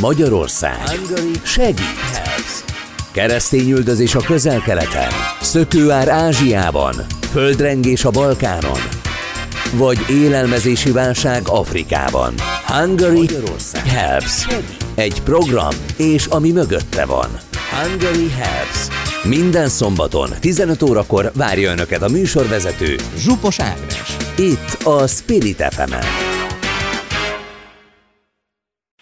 Magyarország segít. Keresztényüldözés a közel-keleten, szökőár Ázsiában, földrengés a Balkánon, vagy élelmezési válság Afrikában. Hungary Helps. Egy program, és ami mögötte van. Hungary Helps. Minden szombaton 15 órakor várja Önöket a műsorvezető Zsupos Ágnes. Itt a Spirit fm -en.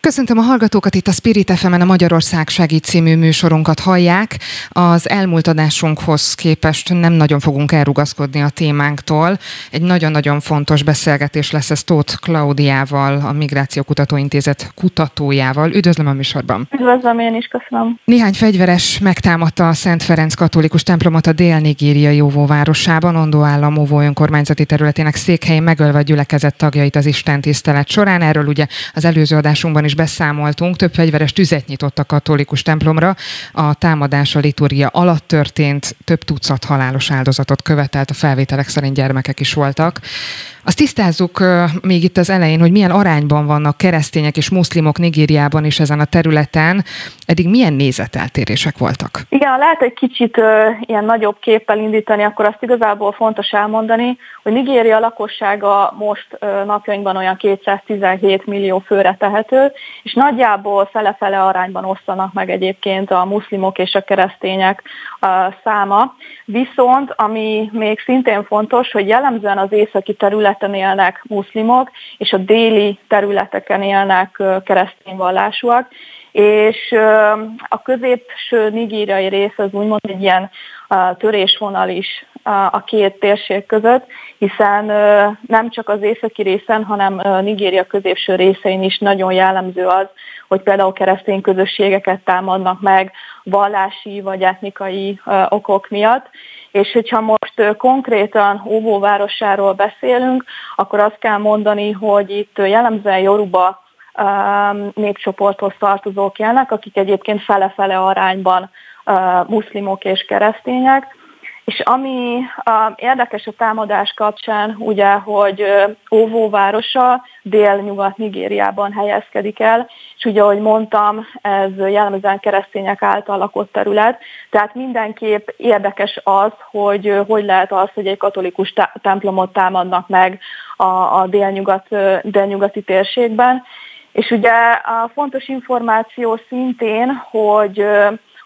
Köszöntöm a hallgatókat itt a Spirit fm a Magyarország segít című műsorunkat hallják. Az elmúlt adásunkhoz képest nem nagyon fogunk elrugaszkodni a témánktól. Egy nagyon-nagyon fontos beszélgetés lesz ez Tóth Klaudiával, a Migráció Kutatóintézet kutatójával. Üdvözlöm a műsorban. Üdvözlöm, én is köszönöm. Néhány fegyveres megtámadta a Szent Ferenc katolikus templomot a dél-nigériai óvóvárosában, Ondó állam óvó önkormányzati területének székhelyén megölve a gyülekezet tagjait az Isten tisztelet során. Erről ugye az előző adásunkban is beszámoltunk, több fegyveres tüzet nyitott a katolikus templomra. A támadás a liturgia alatt történt, több tucat halálos áldozatot követelt, a felvételek szerint gyermekek is voltak. Azt tisztázzuk még itt az elején, hogy milyen arányban vannak keresztények és muszlimok Nigériában is ezen a területen. Eddig milyen nézeteltérések voltak? Igen, lehet egy kicsit ilyen nagyobb képpel indítani, akkor azt igazából fontos elmondani, hogy Nigéria lakossága most napjainkban olyan 217 millió főre tehető, és nagyjából fele-fele arányban osztanak meg egyébként a muszlimok és a keresztények száma. Viszont, ami még szintén fontos, hogy jellemzően az északi terület területen élnek muszlimok, és a déli területeken élnek keresztény vallásúak, és a középső nigériai rész az úgymond egy ilyen törésvonal is a két térség között, hiszen nem csak az északi részen, hanem Nigéria középső részein is nagyon jellemző az, hogy például keresztény közösségeket támadnak meg vallási vagy etnikai okok miatt, és hogyha most konkrétan óvóvárosáról beszélünk, akkor azt kell mondani, hogy itt jellemzően Joruba népcsoporthoz tartozók jelnek, akik egyébként fele-fele arányban muszlimok és keresztények, és ami uh, érdekes a támadás kapcsán, ugye, hogy uh, óvóvárosa dél-nyugat-Nigériában helyezkedik el, és ugye, ahogy mondtam, ez jellemzően keresztények által lakott terület, tehát mindenképp érdekes az, hogy hogy lehet az, hogy egy katolikus templomot támadnak meg a, a délnyugat, délnyugati térségben, és ugye a fontos információ szintén, hogy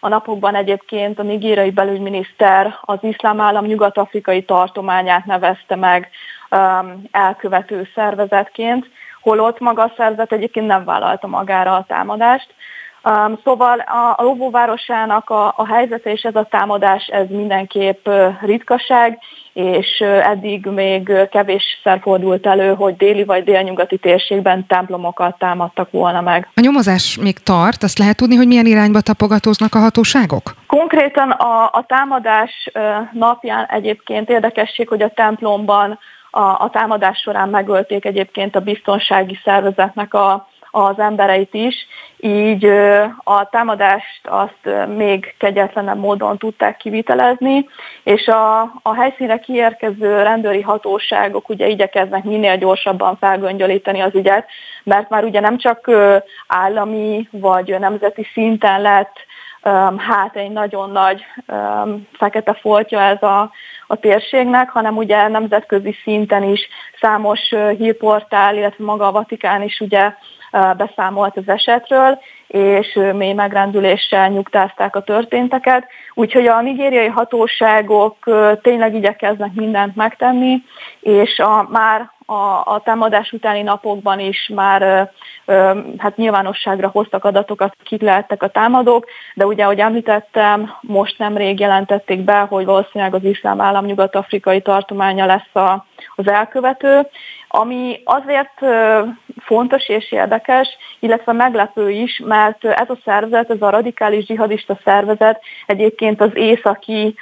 a napokban egyébként a nigériai belügyminiszter az iszlám állam nyugat-afrikai tartományát nevezte meg um, elkövető szervezetként, holott maga a szervezet egyébként nem vállalta magára a támadást. Um, szóval a, a lóvóvárosának a, a helyzete és ez a támadás, ez mindenképp ritkaság, és eddig még kevésszer fordult elő, hogy déli vagy délnyugati térségben templomokat támadtak volna meg. A nyomozás még tart, azt lehet tudni, hogy milyen irányba tapogatóznak a hatóságok? Konkrétan a, a támadás napján egyébként érdekesség, hogy a templomban a, a támadás során megölték egyébként a biztonsági szervezetnek a az embereit is, így a támadást azt még kegyetlenebb módon tudták kivitelezni, és a, a helyszínre kiérkező rendőri hatóságok ugye igyekeznek minél gyorsabban felgöngyölíteni az ügyet, mert már ugye nem csak állami vagy nemzeti szinten lett hát egy nagyon nagy fekete foltja ez a, a térségnek, hanem ugye nemzetközi szinten is számos hírportál, illetve maga a Vatikán is ugye beszámolt az esetről, és mély megrendüléssel nyugtázták a történteket. Úgyhogy a nigériai hatóságok tényleg igyekeznek mindent megtenni, és a, már a, a támadás utáni napokban is már ö, hát nyilvánosságra hoztak adatokat, kik lehettek a támadók, de ugye, ahogy említettem, most nemrég jelentették be, hogy valószínűleg az iszlám állam nyugat-afrikai tartománya lesz a, az elkövető, ami azért fontos és érdekes, illetve meglepő is, mert ez a szervezet, ez a radikális zsihadista szervezet egyébként az északi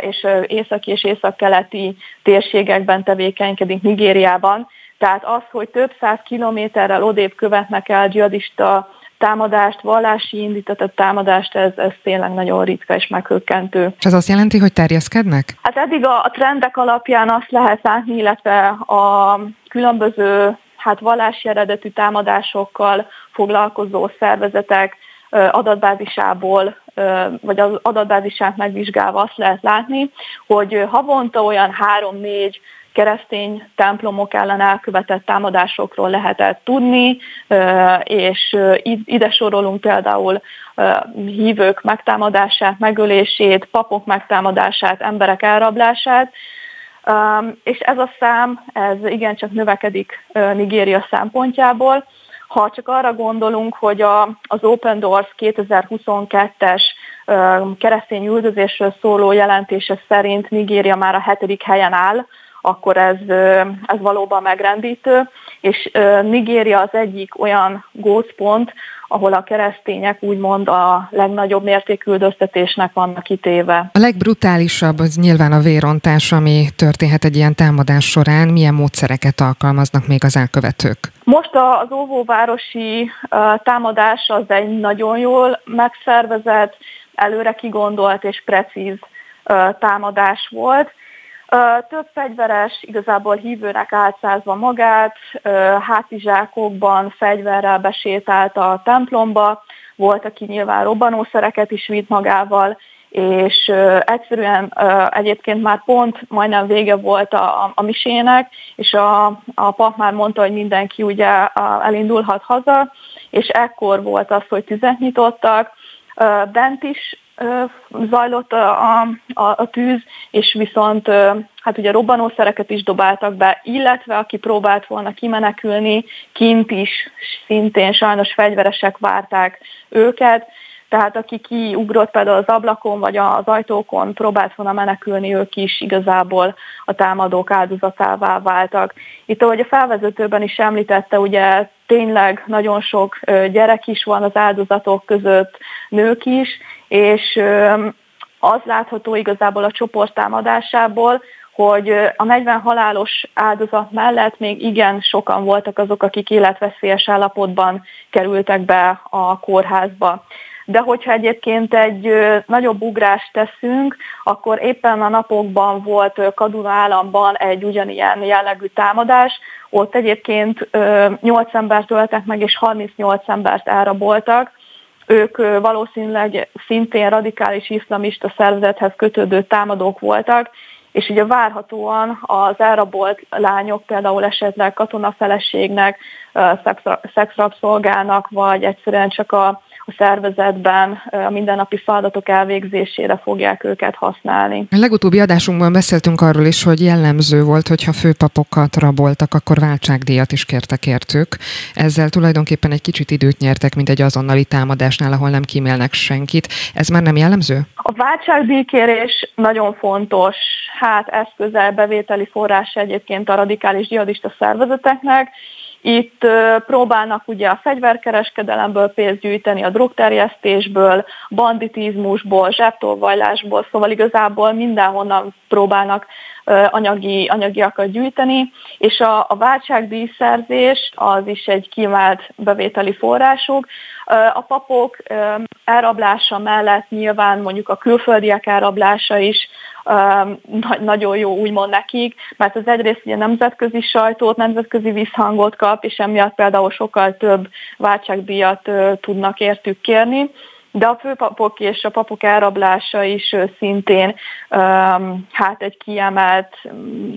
és északi és északkeleti térségekben tevékenykedik Nigériában. Tehát az, hogy több száz kilométerrel odébb követnek el dzsihadista támadást, vallási indítatott támadást, ez, ez tényleg nagyon ritka és meghökkentő. És ez azt jelenti, hogy terjeszkednek? Hát eddig a, a trendek alapján azt lehet látni, illetve a különböző hát vallási eredetű támadásokkal foglalkozó szervezetek adatbázisából, vagy az adatbázisát megvizsgálva azt lehet látni, hogy havonta olyan három-négy keresztény templomok ellen elkövetett támadásokról lehetett tudni, és ide sorolunk például hívők megtámadását, megölését, papok megtámadását, emberek elrablását, és ez a szám, ez igencsak növekedik Nigéria szempontjából. Ha csak arra gondolunk, hogy a, az Open Doors 2022-es keresztény üldözésről szóló jelentése szerint Nigéria már a hetedik helyen áll akkor ez, ez valóban megrendítő, és Nigéria az egyik olyan gócpont, ahol a keresztények úgymond a legnagyobb mértékű üldöztetésnek vannak kitéve. A legbrutálisabb az nyilván a vérontás, ami történhet egy ilyen támadás során. Milyen módszereket alkalmaznak még az elkövetők? Most az óvóvárosi támadás az egy nagyon jól megszervezett, előre kigondolt és precíz támadás volt több fegyveres igazából hívőnek átszázva magát, hátizsákokban fegyverrel besétált a templomba, volt, aki nyilván robbanószereket is vitt magával, és egyszerűen egyébként már pont majdnem vége volt a, a misének, és a, a pap már mondta, hogy mindenki ugye elindulhat haza, és ekkor volt az, hogy tüzet nyitottak, bent is zajlott a, a, a tűz, és viszont hát ugye robbanószereket is dobáltak be, illetve aki próbált volna kimenekülni, kint is szintén sajnos fegyveresek várták őket, tehát aki kiugrott például az ablakon vagy az ajtókon, próbált volna menekülni, ők is igazából a támadók áldozatává váltak. Itt, ahogy a felvezetőben is említette, ugye tényleg nagyon sok gyerek is van az áldozatok között, nők is, és az látható igazából a csoport támadásából, hogy a 40 halálos áldozat mellett még igen sokan voltak azok, akik életveszélyes állapotban kerültek be a kórházba de hogyha egyébként egy nagyobb ugrást teszünk, akkor éppen a napokban volt Kaduna államban egy ugyanilyen jellegű támadás, ott egyébként 8 embert öltek meg, és 38 embert elraboltak, ők valószínűleg szintén radikális iszlamista szervezethez kötődő támadók voltak, és ugye várhatóan az elrabolt lányok például esetleg katonafeleségnek, szexrabszolgának, vagy egyszerűen csak a a szervezetben a mindennapi feladatok elvégzésére fogják őket használni. A legutóbbi adásunkban beszéltünk arról is, hogy jellemző volt, hogyha főpapokat raboltak, akkor váltságdíjat is kértek értük. Ezzel tulajdonképpen egy kicsit időt nyertek, mint egy azonnali támadásnál, ahol nem kímélnek senkit. Ez már nem jellemző? A váltságdíjkérés nagyon fontos, hát eszközel bevételi forrás egyébként a radikális dzsihadista szervezeteknek, itt próbálnak ugye a fegyverkereskedelemből pénzt gyűjteni, a drogterjesztésből, banditizmusból, zsebtolvajlásból, szóval igazából mindenhonnan próbálnak anyagi, anyagiakat gyűjteni, és a, a váltságdíjszerzés az is egy kiemelt bevételi forrásuk. A papok elrablása mellett nyilván mondjuk a külföldiek elrablása is nagyon jó úgymond nekik, mert az egyrészt ugye nemzetközi sajtót, nemzetközi visszhangot kap, és emiatt például sokkal több váltságdíjat tudnak értük kérni. De a főpapok és a papok elrablása is szintén hát egy kiemelt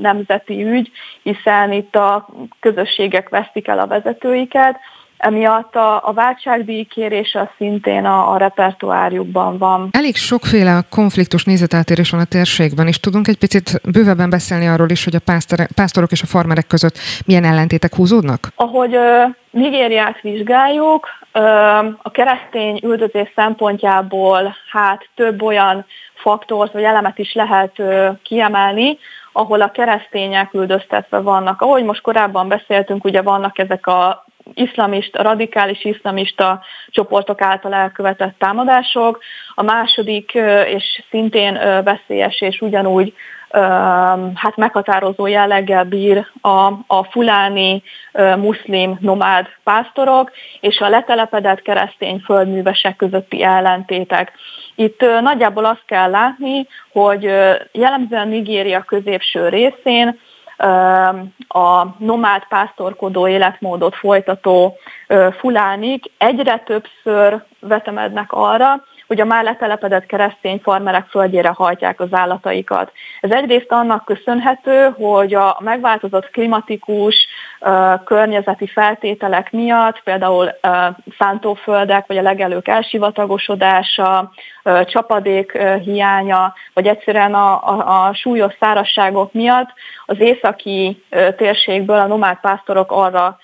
nemzeti ügy, hiszen itt a közösségek vesztik el a vezetőiket, Emiatt a, a váltságdíj kérése szintén a, a repertoárjukban van. Elég sokféle konfliktus nézeteltérés van a térségben, és tudunk egy picit bővebben beszélni arról is, hogy a pásztor, pásztorok és a farmerek között milyen ellentétek húzódnak? Ahogy Nigériát vizsgáljuk, a keresztény üldözés szempontjából hát több olyan faktort vagy elemet is lehet kiemelni, ahol a keresztények üldöztetve vannak. Ahogy most korábban beszéltünk, ugye vannak ezek a iszlamista, radikális iszlamista csoportok által elkövetett támadások. A második, és szintén veszélyes és ugyanúgy hát meghatározó jelleggel bír a, a fuláni muszlim nomád pásztorok és a letelepedett keresztény földművesek közötti ellentétek. Itt nagyjából azt kell látni, hogy jellemzően Nigéria középső részén a nomád pásztorkodó életmódot folytató fulánik egyre többször vetemednek arra, hogy a már letelepedett keresztény farmerek földjére hajtják az állataikat. Ez egyrészt annak köszönhető, hogy a megváltozott klimatikus környezeti feltételek miatt, például szántóföldek vagy a legelők elsivatagosodása, csapadék hiánya, vagy egyszerűen a, a, a súlyos szárasságok miatt az északi térségből a nomád pásztorok arra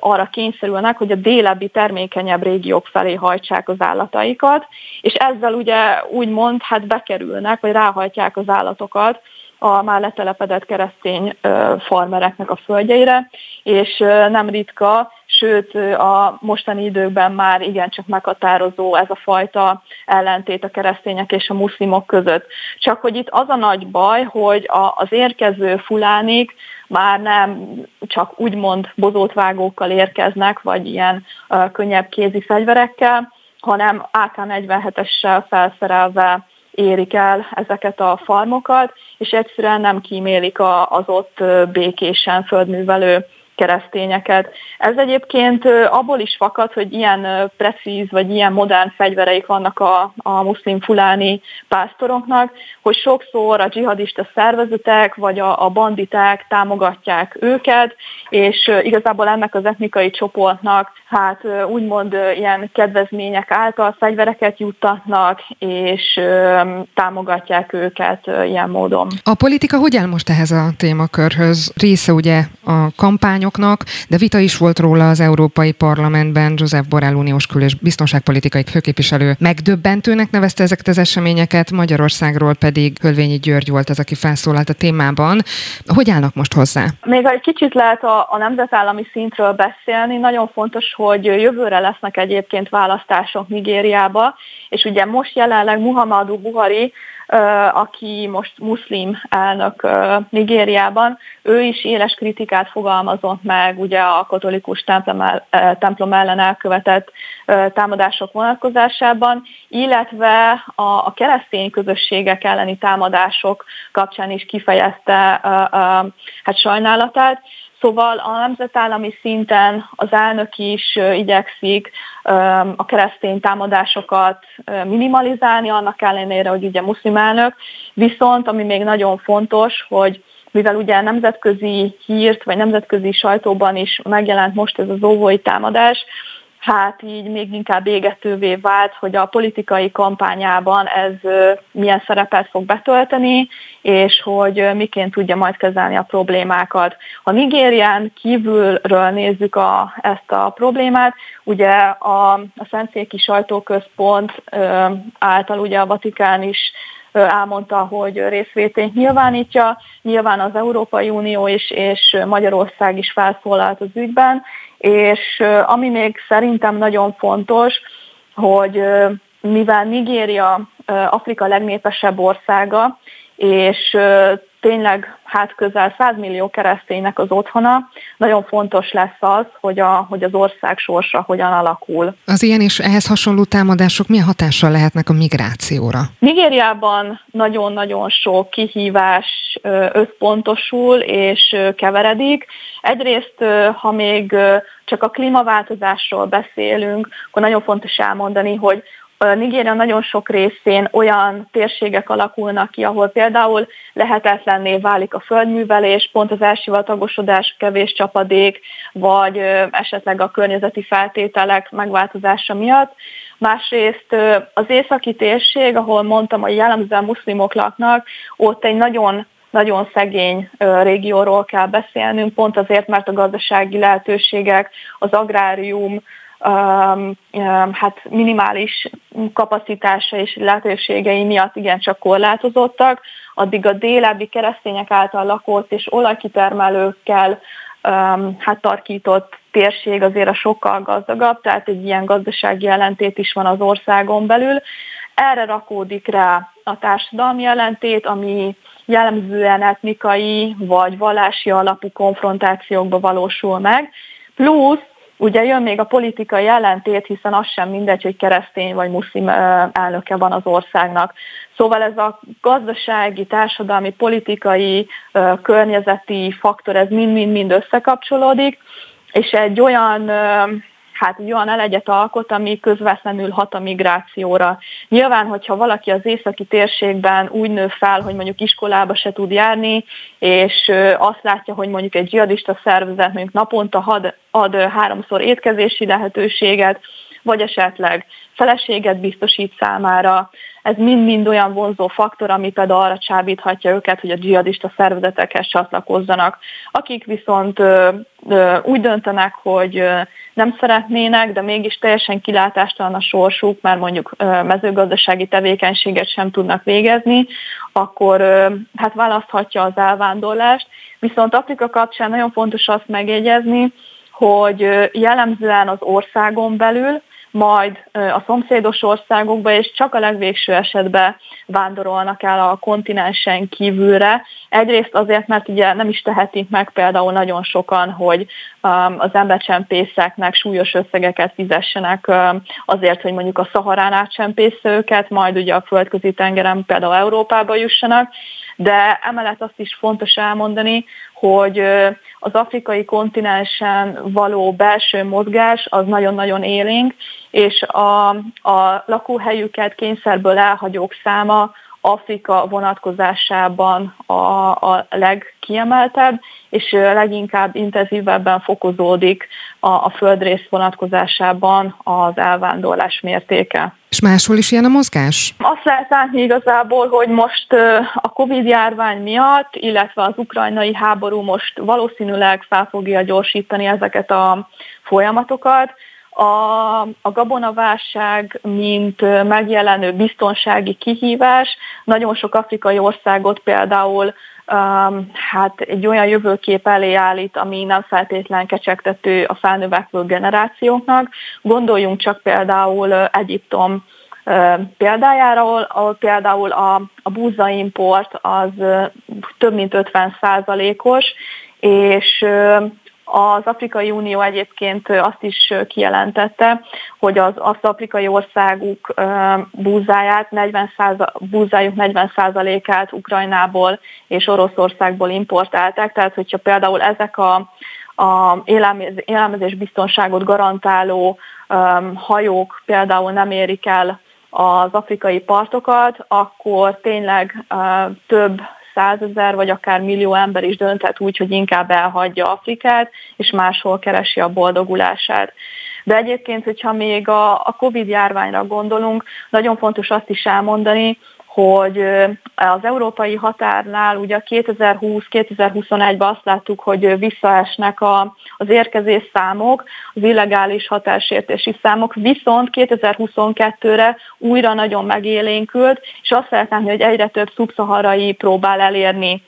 arra kényszerülnek, hogy a délebbi termékenyebb régiók felé hajtsák az állataikat, és ezzel ugye úgymond hát bekerülnek, vagy ráhajtják az állatokat a már letelepedett keresztény farmereknek a földjeire, és nem ritka, sőt a mostani időkben már igencsak meghatározó ez a fajta ellentét a keresztények és a muszlimok között. Csak hogy itt az a nagy baj, hogy az érkező fulánik már nem csak úgymond bozótvágókkal érkeznek, vagy ilyen könnyebb kézi fegyverekkel, hanem AK-47-essel felszerelve érik el ezeket a farmokat, és egyszerűen nem kímélik az ott békésen földművelő keresztényeket. Ez egyébként abból is fakad, hogy ilyen precíz vagy ilyen modern fegyvereik vannak a, a muszlim fuláni pásztoroknak, hogy sokszor a dzsihadista szervezetek vagy a, a banditák támogatják őket, és igazából ennek az etnikai csoportnak hát úgymond ilyen kedvezmények által fegyvereket juttatnak, és támogatják őket ilyen módon. A politika hogy áll most ehhez a témakörhöz? Része ugye a kampányoknak, de vita is volt róla az Európai Parlamentben. Joseph Borrell uniós kül- és biztonságpolitikai főképviselő megdöbbentőnek nevezte ezeket az eseményeket, Magyarországról pedig Hölvényi György volt az, aki felszólalt a témában. Hogy állnak most hozzá? Még egy kicsit lehet a, a nemzetállami szintről beszélni. Nagyon fontos, hogy jövőre lesznek egyébként választások Nigériába, és ugye most jelenleg Muhammadu Buhari, aki most muszlim elnök Nigériában, ő is éles kritikát fogalmazott meg ugye a katolikus templom, templom ellen elkövetett támadások vonatkozásában, illetve a, a keresztény közösségek elleni támadások kapcsán is kifejezte hát sajnálatát. Szóval a nemzetállami szinten az elnök is igyekszik a keresztény támadásokat minimalizálni, annak ellenére, hogy ugye muszlim elnök, viszont ami még nagyon fontos, hogy mivel ugye nemzetközi hírt, vagy nemzetközi sajtóban is megjelent most ez az óvói támadás, hát így még inkább égetővé vált, hogy a politikai kampányában ez milyen szerepet fog betölteni, és hogy miként tudja majd kezelni a problémákat. Ha Nigérián kívülről nézzük a, ezt a problémát, ugye a, a Szentszéki Sajtóközpont által ugye a Vatikán is elmondta, hogy részvétényt nyilvánítja. Nyilván az Európai Unió is és Magyarország is felszólalt az ügyben, és ami még szerintem nagyon fontos, hogy mivel Nigéria Afrika legnépesebb országa, és tényleg hát közel 100 millió kereszténynek az otthona. Nagyon fontos lesz az, hogy, a, hogy az ország sorsa hogyan alakul. Az ilyen és ehhez hasonló támadások milyen hatással lehetnek a migrációra? Nigériában nagyon-nagyon sok kihívás összpontosul és keveredik. Egyrészt, ha még csak a klímaváltozásról beszélünk, akkor nagyon fontos elmondani, hogy Nigéria nagyon sok részén olyan térségek alakulnak ki, ahol például lehetetlenné válik a földművelés, pont az elsivatagosodás, kevés csapadék, vagy esetleg a környezeti feltételek megváltozása miatt. Másrészt az északi térség, ahol mondtam, hogy jellemzően muszlimok laknak, ott egy nagyon nagyon szegény régióról kell beszélnünk, pont azért, mert a gazdasági lehetőségek, az agrárium, hát minimális kapacitása és lehetőségei miatt igencsak korlátozottak, addig a délebbi keresztények által lakott és olajkitermelőkkel hát tarkított térség azért a sokkal gazdagabb, tehát egy ilyen gazdasági jelentét is van az országon belül. Erre rakódik rá a társadalmi jelentét, ami jellemzően etnikai vagy vallási alapú konfrontációkba valósul meg, plusz ugye jön még a politikai ellentét, hiszen az sem mindegy, hogy keresztény vagy muszlim elnöke van az országnak. Szóval ez a gazdasági, társadalmi, politikai, környezeti faktor, ez mind-mind-mind összekapcsolódik, és egy olyan hát egy olyan elegyet alkot, ami közvetlenül hat a migrációra. Nyilván, hogyha valaki az északi térségben úgy nő fel, hogy mondjuk iskolába se tud járni, és azt látja, hogy mondjuk egy dzsihadista szervezet mondjuk naponta ad, ad háromszor étkezési lehetőséget, vagy esetleg feleséget biztosít számára. Ez mind-mind olyan vonzó faktor, ami például arra csábíthatja őket, hogy a dzsihadista szervezetekhez csatlakozzanak. Akik viszont ö, ö, úgy döntenek, hogy nem szeretnének, de mégis teljesen kilátástalan a sorsuk, mert mondjuk ö, mezőgazdasági tevékenységet sem tudnak végezni, akkor ö, hát választhatja az elvándorlást. Viszont Afrika kapcsán nagyon fontos azt megjegyezni, hogy jellemzően az országon belül majd a szomszédos országokba, és csak a legvégső esetben vándorolnak el a kontinensen kívülre. Egyrészt azért, mert ugye nem is tehetik meg például nagyon sokan, hogy az embercsempészeknek súlyos összegeket fizessenek azért, hogy mondjuk a Szaharán átcsempész őket, majd ugye a földközi tengeren például Európába jussanak, de emellett azt is fontos elmondani, hogy az afrikai kontinensen való belső mozgás az nagyon-nagyon élénk, és a, a lakóhelyüket kényszerből elhagyók száma Afrika vonatkozásában a, a legkiemeltebb, és leginkább intenzívebben fokozódik a, a földrész vonatkozásában az elvándorlás mértéke. És máshol is ilyen a mozgás? Azt lehet látni igazából, hogy most a Covid járvány miatt, illetve az ukrajnai háború most valószínűleg fel fogja gyorsítani ezeket a folyamatokat. A, a gabonaválság, mint megjelenő biztonsági kihívás, nagyon sok afrikai országot például um, hát egy olyan jövőkép elé állít, ami nem feltétlen kecsegtető a felnövekvő generációknak. Gondoljunk csak például Egyiptom példájára, ahol, például a, a búzaimport az több mint 50 százalékos, és az Afrikai Unió egyébként azt is kijelentette, hogy az, az afrikai országuk búzáját, 40 búzájuk 40%-át Ukrajnából és Oroszországból importálták, tehát hogyha például ezek a, a élelmezés biztonságot garantáló hajók például nem érik el az afrikai partokat, akkor tényleg több százezer vagy akár millió ember is dönthet úgy, hogy inkább elhagyja Afrikát, és máshol keresi a boldogulását. De egyébként, hogyha még a, a COVID járványra gondolunk, nagyon fontos azt is elmondani, hogy az európai határnál ugye 2020-2021-ben azt láttuk, hogy visszaesnek a, az érkezés számok, az illegális hatásértési számok, viszont 2022-re újra nagyon megélénkült, és azt látni, hogy egyre több szubszaharai próbál elérni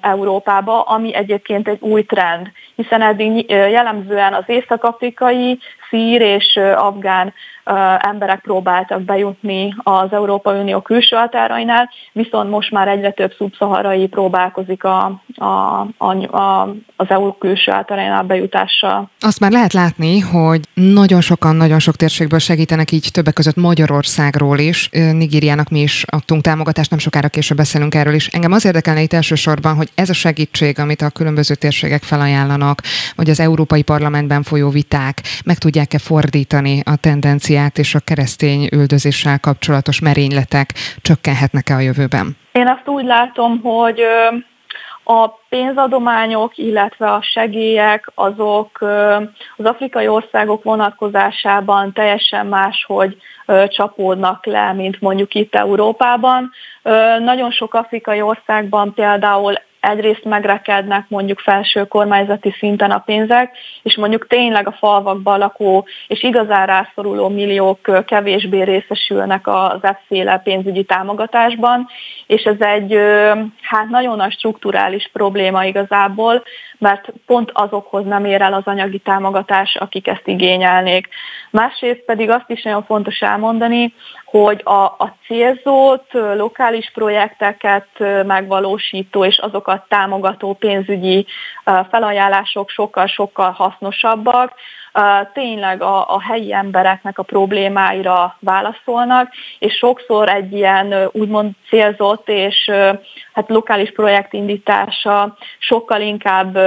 Európába, ami egyébként egy új trend, hiszen eddig jellemzően az észak-afrikai, szír és afgán emberek próbáltak bejutni az Európai Unió külső határainál, viszont most már egyre több szubszaharai próbálkozik a, a, a, a, az EU külső határainál bejutással. Azt már lehet látni, hogy nagyon sokan, nagyon sok térségből segítenek így többek között Magyarországról is. Nigériának mi is adtunk támogatást, nem sokára később beszélünk erről is. Engem az érdekelne itt elsősorban, hogy ez a segítség, amit a különböző térségek felajánlanak, vagy az Európai Parlamentben folyó viták, meg tudják-e fordítani a tendenciát homofóbiát és a keresztény üldözéssel kapcsolatos merényletek csökkenhetnek-e a jövőben? Én azt úgy látom, hogy a pénzadományok, illetve a segélyek azok az afrikai országok vonatkozásában teljesen máshogy csapódnak le, mint mondjuk itt Európában. Nagyon sok afrikai országban például egyrészt megrekednek mondjuk felső kormányzati szinten a pénzek, és mondjuk tényleg a falvakban lakó és igazán rászoruló milliók kevésbé részesülnek az efféle pénzügyi támogatásban, és ez egy hát nagyon nagy strukturális probléma igazából, mert pont azokhoz nem ér el az anyagi támogatás, akik ezt igényelnék. Másrészt pedig azt is nagyon fontos elmondani, hogy a, a célzott lokális projekteket megvalósító és azokat támogató pénzügyi felajánlások sokkal-sokkal hasznosabbak, tényleg a, a helyi embereknek a problémáira válaszolnak, és sokszor egy ilyen úgymond célzott és hát lokális projekt indítása sokkal inkább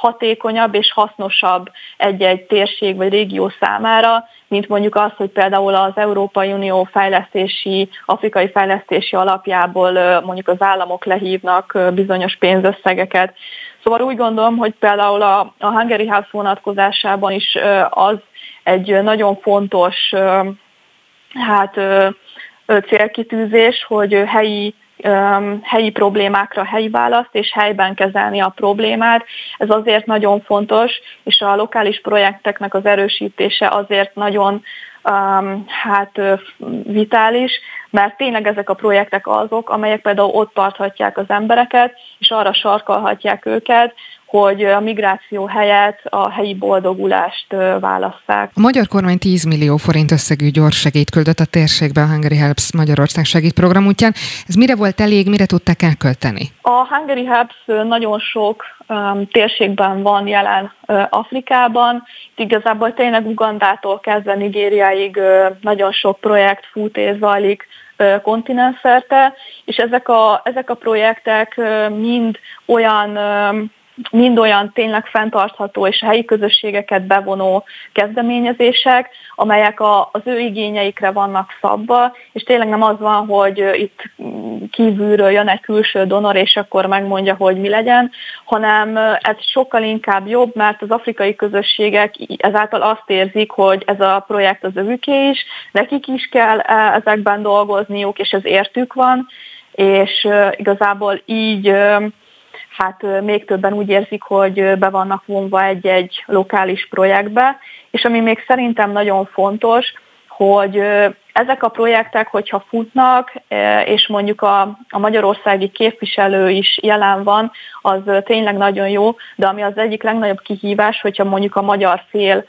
hatékonyabb és hasznosabb egy-egy térség vagy régió számára, mint mondjuk az, hogy például az Európai Unió fejlesztési, afrikai fejlesztési alapjából mondjuk az államok lehívnak bizonyos pénzösszegeket. Szóval úgy gondolom, hogy például a, a Hungary House vonatkozásában is az egy nagyon fontos hát, célkitűzés, hogy helyi helyi problémákra helyi választ, és helyben kezelni a problémát. Ez azért nagyon fontos, és a lokális projekteknek az erősítése azért nagyon um, hát vitális, mert tényleg ezek a projektek azok, amelyek például ott tarthatják az embereket, és arra sarkalhatják őket, hogy a migráció helyett a helyi boldogulást válasszák. A magyar kormány 10 millió forint összegű gyors segít küldött a térségbe a Hungary Helps Magyarország segítprogram útján. Ez mire volt elég, mire tudták elkölteni? A Hungary Helps nagyon sok um, térségben van jelen uh, Afrikában. Itt igazából tényleg Ugandától kezdve Nigériáig uh, nagyon sok projekt fut és zajlik kontinenszerte, és ezek a, ezek a projektek mind olyan mind olyan tényleg fenntartható és helyi közösségeket bevonó kezdeményezések, amelyek a, az ő igényeikre vannak szabva, és tényleg nem az van, hogy itt kívülről jön egy külső donor, és akkor megmondja, hogy mi legyen, hanem ez sokkal inkább jobb, mert az afrikai közösségek ezáltal azt érzik, hogy ez a projekt az övüké is, nekik is kell ezekben dolgozniuk, és ez értük van, és igazából így hát még többen úgy érzik, hogy be vannak vonva egy-egy lokális projektbe, és ami még szerintem nagyon fontos, hogy ezek a projektek, hogyha futnak, és mondjuk a, a magyarországi képviselő is jelen van, az tényleg nagyon jó, de ami az egyik legnagyobb kihívás, hogyha mondjuk a magyar fél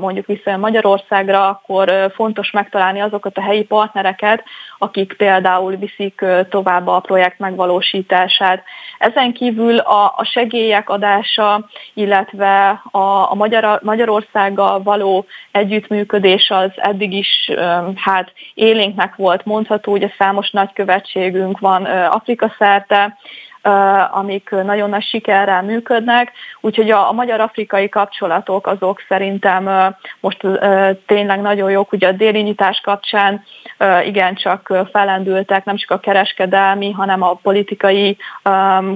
mondjuk visszajön Magyarországra, akkor fontos megtalálni azokat a helyi partnereket, akik például viszik tovább a projekt megvalósítását. Ezen kívül a, a segélyek adása, illetve a, a Magyar, Magyarországgal való együttműködés az eddig is hát élénknek volt mondható, ugye számos nagykövetségünk van Afrika szerte, amik nagyon nagy sikerrel működnek, úgyhogy a, a magyar-afrikai kapcsolatok azok szerintem most tényleg nagyon jók, ugye a déli nyitás kapcsán igencsak felendültek nem csak a kereskedelmi, hanem a politikai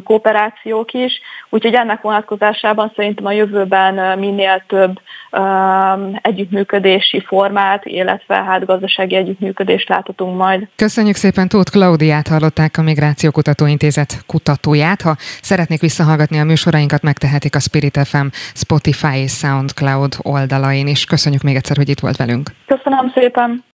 kooperációk is, úgyhogy ennek vonatkozásában szerintem a jövőben minél több együttműködési formát, illetve hát gazdasági együttműködést láthatunk majd. Köszönjük szépen, Tóth Klaudiát hallották a Migráció Intézet kutatóját. Ha szeretnék visszahallgatni a műsorainkat, megtehetik a Spirit FM Spotify és SoundCloud oldalain is. Köszönjük még egyszer, hogy itt volt velünk. Köszönöm szépen.